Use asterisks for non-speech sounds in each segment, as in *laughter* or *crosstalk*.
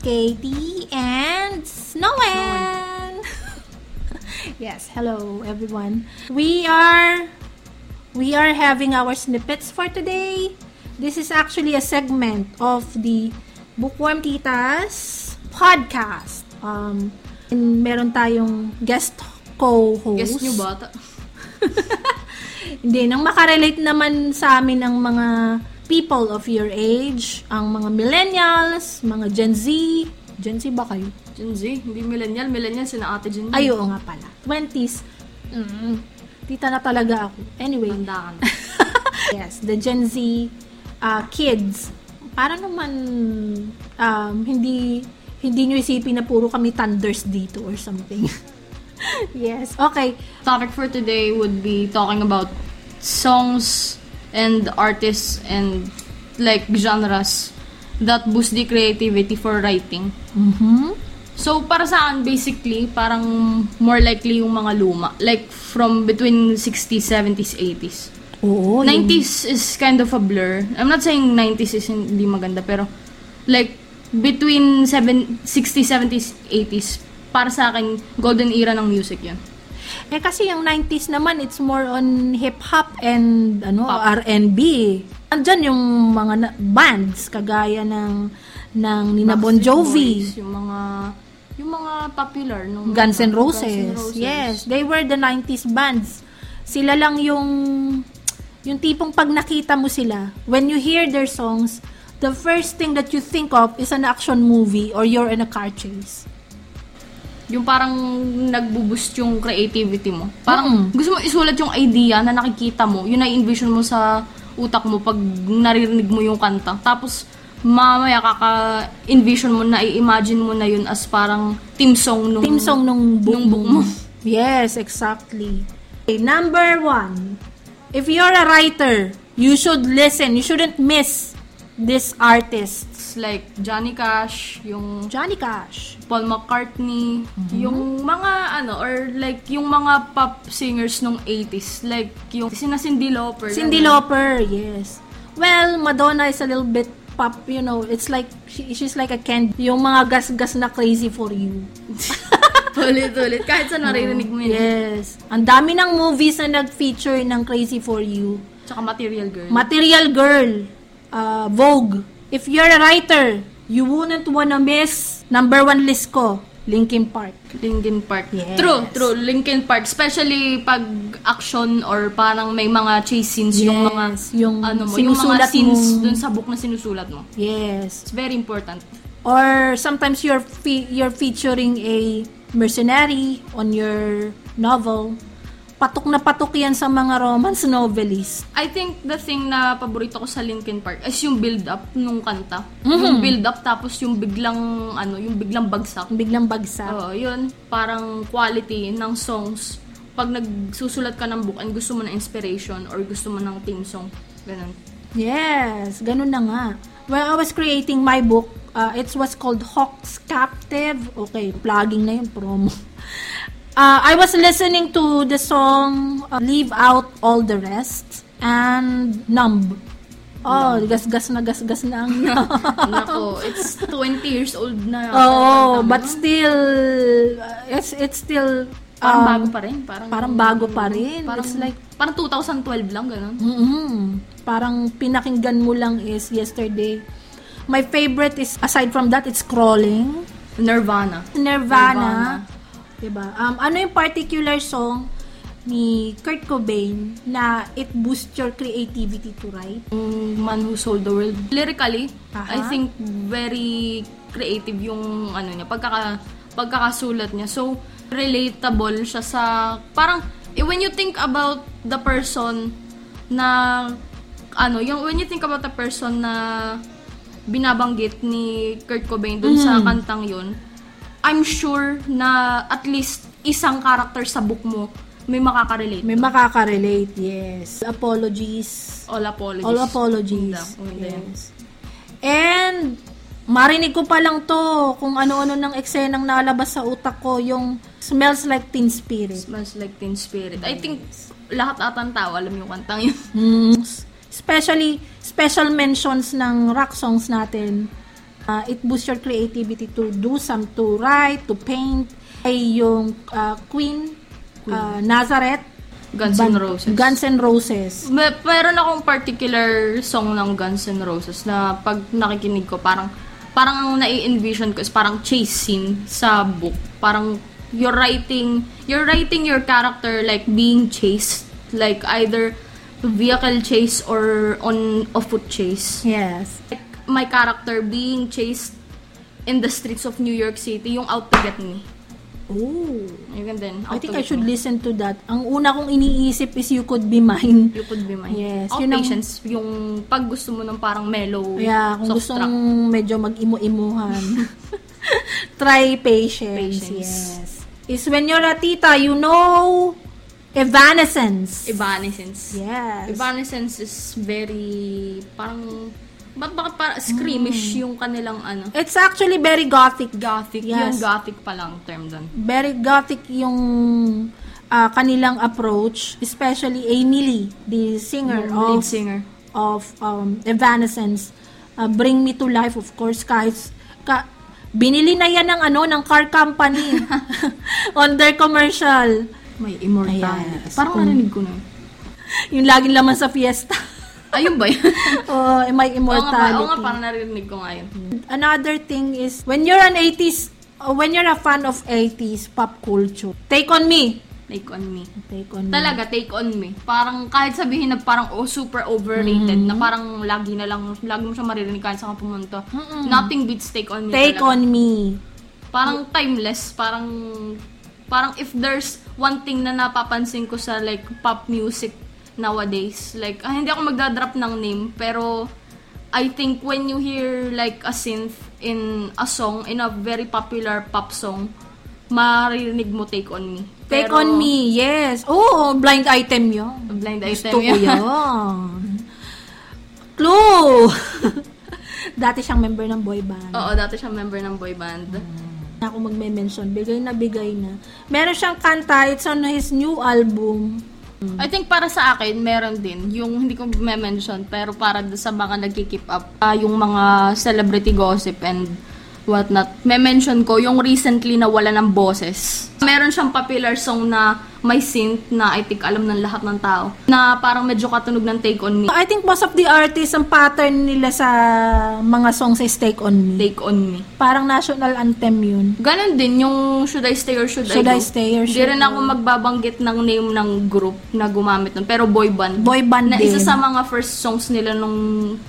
Katie and Snowen. *laughs* yes, hello everyone. We are we are having our snippets for today. This is actually a segment of the Bookworm Titas podcast. Um, and meron tayong guest co-host. Guess nyo bata. *laughs* Hindi, nang makarelate naman sa amin ang mga people of your age, ang mga millennials, mga Gen Z. Gen Z ba kayo? Gen Z, hindi millennial. Millennial sina ate Gen Z. Ay, oo nga pala. 20s. Mm, tita na talaga ako. Anyway. Tanda ka na. *laughs* yes, the Gen Z uh, kids. Para naman um, hindi hindi nyo isipin na puro kami thunders dito or something. *laughs* yes. Okay. Topic for today would be talking about songs and artists and like genres that boost the creativity for writing. Mhm. So, para sa akin, basically, parang more likely yung mga luma. Like, from between 60s, 70s, 80s. Oo. yun. 90s is kind of a blur. I'm not saying 90s is hindi maganda, pero like, between seven, 60s, 70s, 80s, para sa akin, golden era ng music yun. Eh kasi yung 90s naman, it's more on hip-hop and ano. R&B. Andyan yung mga na- bands, kagaya ng, ng Nina Bon Jovi, Boys, yung mga, yung mga popular. Nung Guns N' Guns Roses. N' Roses. Yes, they were the 90s bands. Sila lang yung, yung tipong pag nakita mo sila, when you hear their songs, the first thing that you think of is an action movie or you're in a car chase. Yung parang nagbuboost yung creativity mo. Parang Mm. gusto mo isulat yung idea na nakikita mo, yun na envision mo sa utak mo pag naririnig mo yung kanta. Tapos mamaya kaka-envision mo na, i-imagine mo na yun as parang team song nung... Team song nung book, nung book mo. Yes, exactly. Okay, number one. If you're a writer, you should listen. You shouldn't miss this artist. Like Johnny Cash, yung Johnny Cash. Paul McCartney, Mm-hmm. yung mga ano, or like yung mga pop singers nung 80s. Like yung sina Cyndi Lauper. Cindy ganun. Lauper, yes. Well, Madonna is a little bit pop, you know, it's like, she, she's like a candy. Yung mga gas-gas na crazy for you. *laughs* Ulit-ulit. Kahit sa naririnig mo yun. Yes. Ang dami ng movies na nag-feature ng Crazy for You. Tsaka Material Girl. Material Girl, uh, Vogue. If you're a writer, you wouldn't wanna miss number one list ko, Linkin Park. Linkin Park. Yes. True, true. Linkin Park. Especially pag action or parang may mga chase scenes. Yung Yes, mga, yung ano mo, yung mga scenes mo. dun sa book na sinusulat mo. Yes. It's very important. Or sometimes you're fe- you're featuring a mercenary on your novel. Patok na patok yan sa mga romance novelist. I think the thing na paborito ko sa Linkin Park is yung build-up nung kanta. Mm-hmm. Yung build-up tapos yung biglang, ano, yung biglang bagsak. Biglang bagsak. Oo, yun. Parang quality ng songs. Pag nagsusulat ka ng book and gusto mo ng inspiration or gusto mo ng theme song. Ganun. Yes, ganun na nga. When I was creating my book, uh, it was called Hawk's Captive. Okay, plugging na yung promo. Uh, I was listening to the song uh, Leave Out All the Rest and Numb. Oh, gas-gas na gas-gas na ang *laughs* *laughs* Nako, it's 20 years old na. Oh, but still, uh, it's, it's still, Parang um, bago pa rin. Parang, parang bago pa rin. Parang, It's like, parang 2012 lang, ganun. mm parang pinakinggan mo lang is yesterday. My favorite is, aside from that, it's Crawling. Nirvana. Nirvana. Diba? Um, ano yung particular song ni Kurt Cobain na it boosts your creativity to write? Yung Man Who Sold the World. Lyrically, Aha. I think very creative yung ano niya, pagkaka, pagkakasulat niya. So, relatable siya sa, parang, eh, when you think about the person na, ano, yung, when you think about the person na binabanggit ni Kurt Cobain dun sa kantang yun, I'm sure na at least isang character sa book mo may makaka-relate. May makaka-relate, yes. Apologies. All apologies. All apologies. Ganda yan. Yes. And, marinig ko pa lang to kung ano-ano ng eksenang nalabas sa utak ko, yung Smells Like Teen Spirit. Smells like Teen Spirit. I think lahat atang tao alam yung kantang yun. Mm, especially, special mentions ng rock songs natin Uh, it boosts your creativity to do some, to write, to paint. Ay yung uh, Queen, uh, Nazareth, Guns N' Roses. Guns N' Roses. May, meron akong particular song ng Guns N' Roses na pag nakikinig ko, parang parang ang nai-envision ko is parang chase scene sa book. Parang you're writing, you're writing your character like being chased. Like either vehicle chase or on a foot chase. Yes. My character being chased in the streets of New York City, yung out to get me. Oh. Ayun din. I think I should Me. listen to that. Ang una kong iniisip is You Could Be Mine. You could be mine. Yes, Out yun ang- patience, yung pag gusto mo ng parang mellow, Yeah, kung gustong track. medyo mag-imu-imuhan. *laughs* Try patience. Patience. Yes. Is when you're a tita, you know evanescence. Evanescence. Yes. Evanescence is very, parang, ba- bakit para scrimish Mm. yung kanilang ano, It's actually very gothic. gothic. Yes. Yung gothic pa lang term doon. Very gothic yung ah, kanilang approach, especially Emily, the singer Yung of lead singer. of um, Evanescence. Ah, Bring Me to Life, of course, kahit ka, binili na yan ng ano ng car company *laughs* on their commercial. May immortality. Yes. Parang narinig ko na yun. Yung laging laman sa fiesta. Ayun ba yun? *laughs* oh, may Oo nga, oo immortality. nga, parang narinig ko nga yun. Another thing is, when you're an 80s, uh, when you're a fan of 80s pop culture, take on me. Take on me. Take on me. Talaga, take on me. Parang kahit sabihin na parang oh, super overrated, Mm-hmm. na parang lagi na lang, lagi mo siya maririnig kahit saan ka pumunta. Nothing beats take on me Take talaga. on me. Parang timeless, parang parang if there's one thing na napapansin ko sa like pop music nowadays, like ah, hindi ako magdadrop ng name, pero I think when you hear like a synth in a song, in a very popular pop song, maririnig mo take on me. Take Pero, on me, yes. Oh, blind item yun. Blind Gusto item ko yan. yan. *laughs* Clue! *laughs* Dati siyang member ng boy band. Oo, dati siya member ng boy band. Na ako magme-mention, bigay na bigay na. Meron siyang kanta, it's on his new album. I think para sa akin, meron din. Yung hindi ko mention pero para sa mga nagki-keep up, ah, yung mga celebrity gossip and whatnot. May mention ko yung recently na wala ng boses. Meron siyang popular song na may synth na I think alam ng lahat ng tao. Na parang medyo katunog ng Take On Me. I think most of the artists, ang pattern nila sa mga songs is Take On Me. Take On Me. Parang national anthem yun. Ganon din yung Should I Stay or Should, Should I I Go? Stay or Di Should rin I ako magbabanggit ng name ng group na gumamit nun. Pero boy band. Boy band na din. isa sa mga first songs nila nung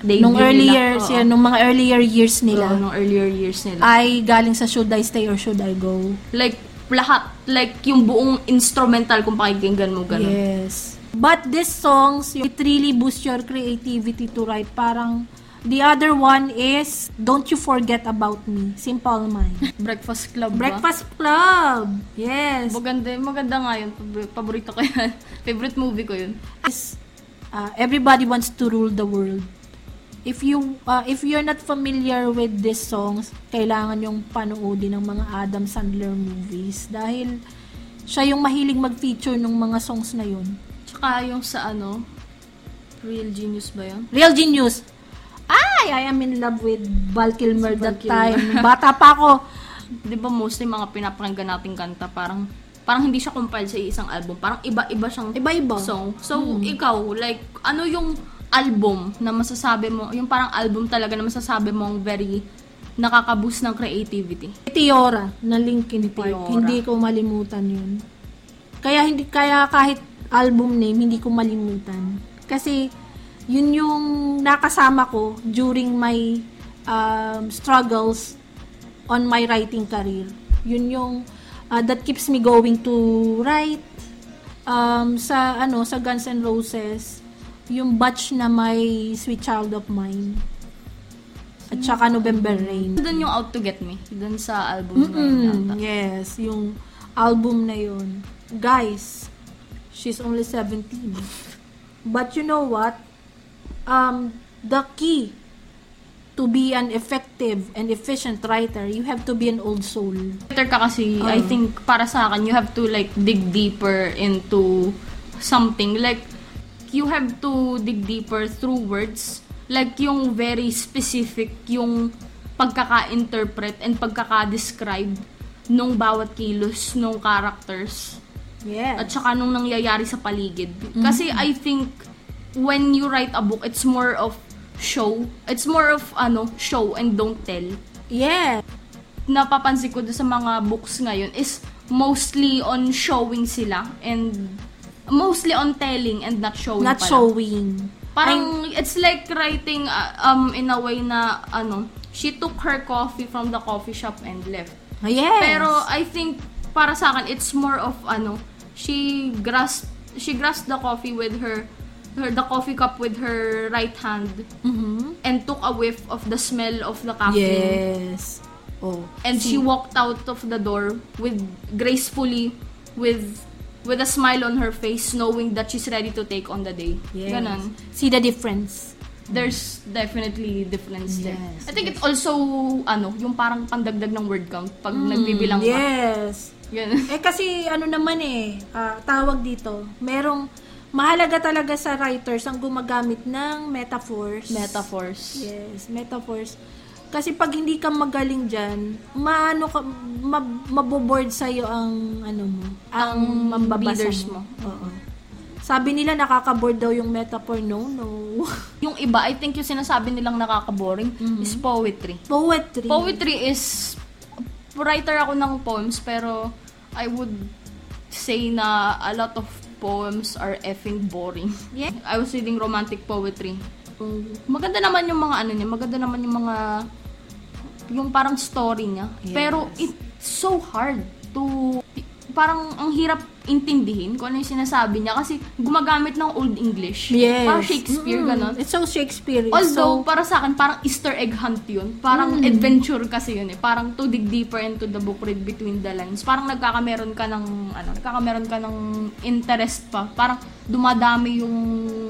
debut Nung early years, nila. Oo. yan, nung mga earlier years Oo, nila, nung earlier years nila. ay galing sa Should I Stay or Should I Go? like, lahat. Like, yung buong instrumental kung pakikinggan mo ganun. Yes. But these songs, it really boosts your creativity to write. Parang, the other one is, Don't You Forget About Me. Simple Mind. *laughs* Breakfast Club ba? Breakfast Club. Yes. Maganda, maganda nga yun. Pab- Paborito ko yan. *laughs* Favorite movie ko yun. is uh, everybody wants to rule the world. If you uh, if you're not familiar with these songs, kailangan yung panoodin ng mga Adam Sandler movies dahil siya yung mahilig mag-feature ng mga songs na yun. Tsaka yung sa ano, Real Genius ba yun? Real Genius. Ay, I am in love with Val Kilmer Si Val that Kilmer. time. Bata pa ako. *laughs* Di ba mostly mga pinapakinggan nating kanta, parang parang hindi siya compiled sa isang album. Parang iba-iba siyang Iba-iba. song. So, ikaw, like, ano yung album na masasabi mo, yung parang album talaga na masasabi mong very nakaka-boost ng creativity? Meteora na Linkin Park. Meteora. Hindi ko malimutan yun. Kaya hindi kaya kahit album name hindi ko malimutan. Kasi yun yung nakasama ko during my um, struggles on my writing career. Yun yung uh, that keeps me going to write um, sa ano sa Guns N' Roses yung batch na may Sweet Child of Mine at saka November Rain. Doon yung Out to Get Me. Doon sa album na yun yes, yung album na yun. Guys, she's only 17. But you know what? Um, the key to be an effective and efficient writer, you have to be an old soul. Writer ka kasi, I think, para sa akin, you have to like dig deeper into something. Like, you have to dig deeper through words. Like, yung very specific, yung pagkaka-interpret and pagkaka-describe nung bawat kilos nung characters Yes. at saka nung nangyayari sa paligid. Kasi I think when you write a book, it's more of show. It's more of ano, show and don't tell. yeah. Napapansin ko doon sa mga books ngayon is mostly on showing sila and mostly on telling and not showing Not pala. showing. Parang it's like writing uh, um in a way na ano, she took her coffee from the coffee shop and left. Ah, yes. Pero I think para sa akin it's more of ano, she grasped she grasped the coffee with her her the coffee cup with her right hand Mhm. and took a whiff of the smell of the caffeine. Yes. Oh. And she walked out of the door with gracefully with with a smile on her face knowing that she's ready to take on the day. Yes. Ganon. See the difference. There's definitely difference there. Yes, I think it's also ano, yung parang pandagdag ng word count pag nagbibilang ka. Yes. Ganun. Eh kasi ano naman eh, ah, tawag dito, merong mahalaga talaga sa writers ang gumagamit ng metaphors. Metaphors. Yes, metaphors. Kasi pag hindi ka magaling diyan, maano ka ma- maboboard sa ang ano mo, ang, Ang readers mo. mo. Oo. Sabi nila nakaka-board daw yung metaphor. No, no. *laughs* Yung iba, I think yung sinasabi nilang nakaka-boring is poetry. Poetry. Poetry is writer ako ng poems pero I would say na a lot of poems are effing boring. Yeah. I was reading romantic poetry. Maganda naman yung mga ano niya, maganda naman yung mga yung parang story niya. Yes. Pero it's so hard to parang ang hirap intindihin kung ano yung sinasabi niya kasi gumagamit ng Old English. Yes. Parang Shakespeare, Mm, ganon. It's so Shakespeare. Although, so, para sa akin, parang Easter egg hunt yun. Parang Mm. adventure kasi yun eh. Parang to dig deeper into the book, read between the lines. Parang nagkakameron ka ng, ano, nagkakameron ka ng interest pa. Parang dumadami yung,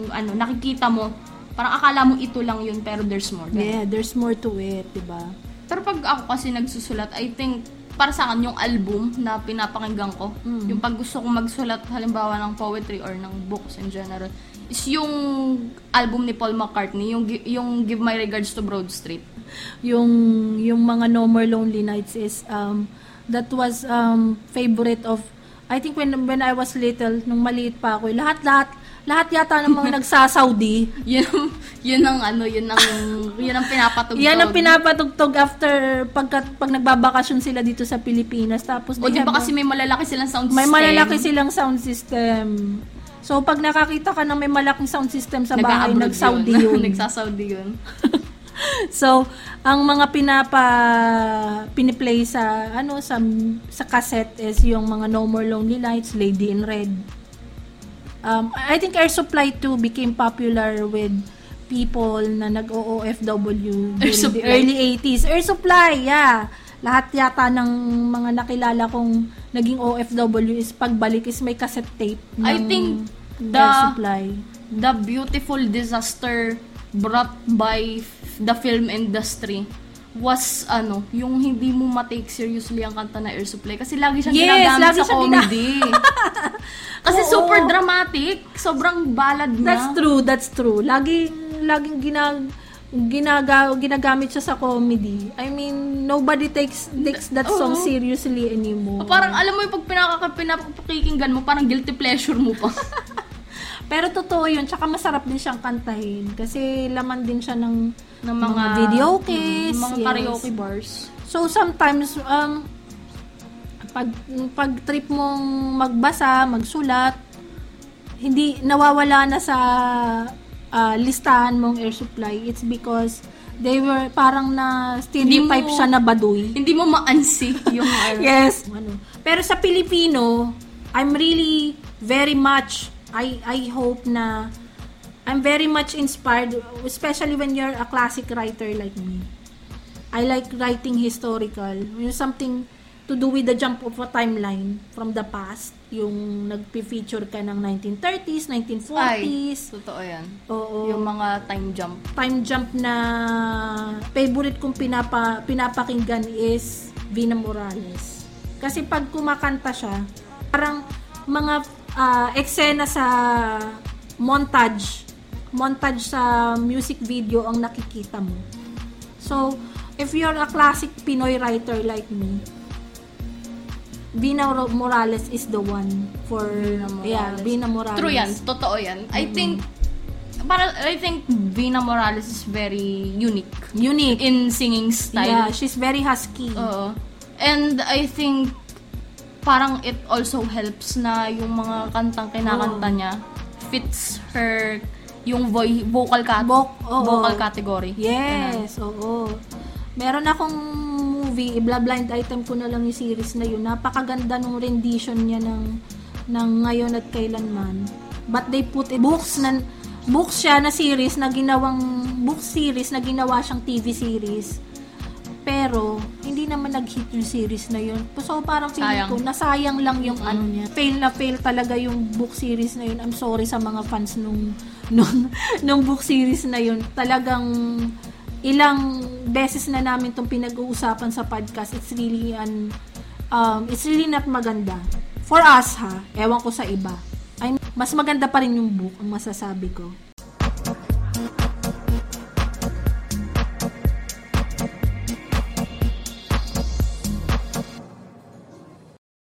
ano, nakikita mo. Parang akala mo ito lang yun, pero there's more. Ganun. yeah, there's more to it, di ba? Pero pag ako kasi nagsusulat, I think, para sa akin, yung album na pinapakinggan ko, yung pag gusto kong magsulat, halimbawa ng poetry or ng books in general, is yung album ni Paul McCartney, yung, yung Give My Regards to Broad Street. yung yung mga No More Lonely Nights is um that was um favorite of I think when when I was little nung maliit pa ako lahat lahat yata ng mga nagsa-Saudi *laughs* Yun, yun ang ano, yun ang, yun ang pinapatugtog. yan ang pinapatugtog after pagka, pag nagbabakasyon sila dito sa Pilipinas tapos O di ba kasi may malalaki silang sound may system. malalaki silang sound system so pag nakakita ka ng may malaking sound system sa bahay nag-Saudi yun. yun *laughs* Nagsasaudi yun. *laughs* so, ang mga pinapa piniplay sa ano sa sa cassette is yung mga No More Lonely Nights, Lady in Red. Um, I think Air Supply 2 became popular with people na nag-OOFW during the early 80s. Air Supply, yeah. Lahat yata ng mga nakilala kong naging OFW is pagbalik is may cassette tape ng I think Air the- Supply. The beautiful disaster brought by the film industry was ano, yung hindi mo ma-take seriously ang kanta na Air Supply kasi lagi siyang Yes, ginagamit lagi sa gina- comedy. *laughs* kasi Oo. super dramatic, sobrang ballad na. That's true, that's true. Laging laging ginag ginaga, ginagamit siya sa comedy. I mean, nobody takes takes that song Oo. seriously anymore. Parang alam mo yung pag pinakaka, pinapakikinggan mo, parang guilty pleasure mo pa. *laughs* Pero totoo yun, tsaka masarap din siyang kantahin kasi laman din siya ng, ng mga, mga, video mm, case. mga yes. karaoke bars. So sometimes um pag pag trip mong magbasa, magsulat, hindi nawawala na sa ah, listahan mong air supply. It's because they were parang na stereotype mo- siya na baduy. Hindi mo ma-unsee yung *laughs* ano. Yes. Ano. Pero sa Pilipino, I'm really very much I I hope na I'm very much inspired especially when you're a classic writer like me. I like writing historical. Yung something to do with the jump of a timeline from the past. Yung nagpi-feature ka ng 1930s, 1940s. Ay, totoo yan. Oo. Yung mga time jump. time jump na favorite kong pinapa, pinapakinggan is Vina Morales. Kasi pag kumakanta siya, parang mga ah, eksena sa montage, montage sa music video ang nakikita mo. So, if you're a classic Pinoy writer like me, Vina Ro- Morales is the one for Vina Morales. yeah, Vina Morales. True yan, totoo yan. I think, para, I think Vina Morales is very unique Unique. in singing Yeah, style. she's very husky. Oo. And I think, parang it also helps na yung mga kantang kinakanta niya fits her yung voice, vocal cat Voc- oo. vocal category. Yes, oo. Meron akong movie, ibla-blind item ko na lang yung series na yun. Napakaganda nung rendition niya ng, ng ngayon at kailanman. But they put it, books na, books siya na series na ginawang, book series na ginawa siyang TV series. Pero, hindi naman nag-hit yung series na yun. So, parang feeling Sayang. ko, nasayang lang yung ano niya. Fail na fail talaga yung book series na yun. I'm sorry sa mga fans nung, *laughs* nung, nung book series na yun. Talagang, ilang beses na namin itong pinag-uusapan sa podcast. It's really an, um, it's really not maganda. For us, ha? Ewan ko sa iba. Ay, mas maganda pa rin yung book, ang masasabi ko.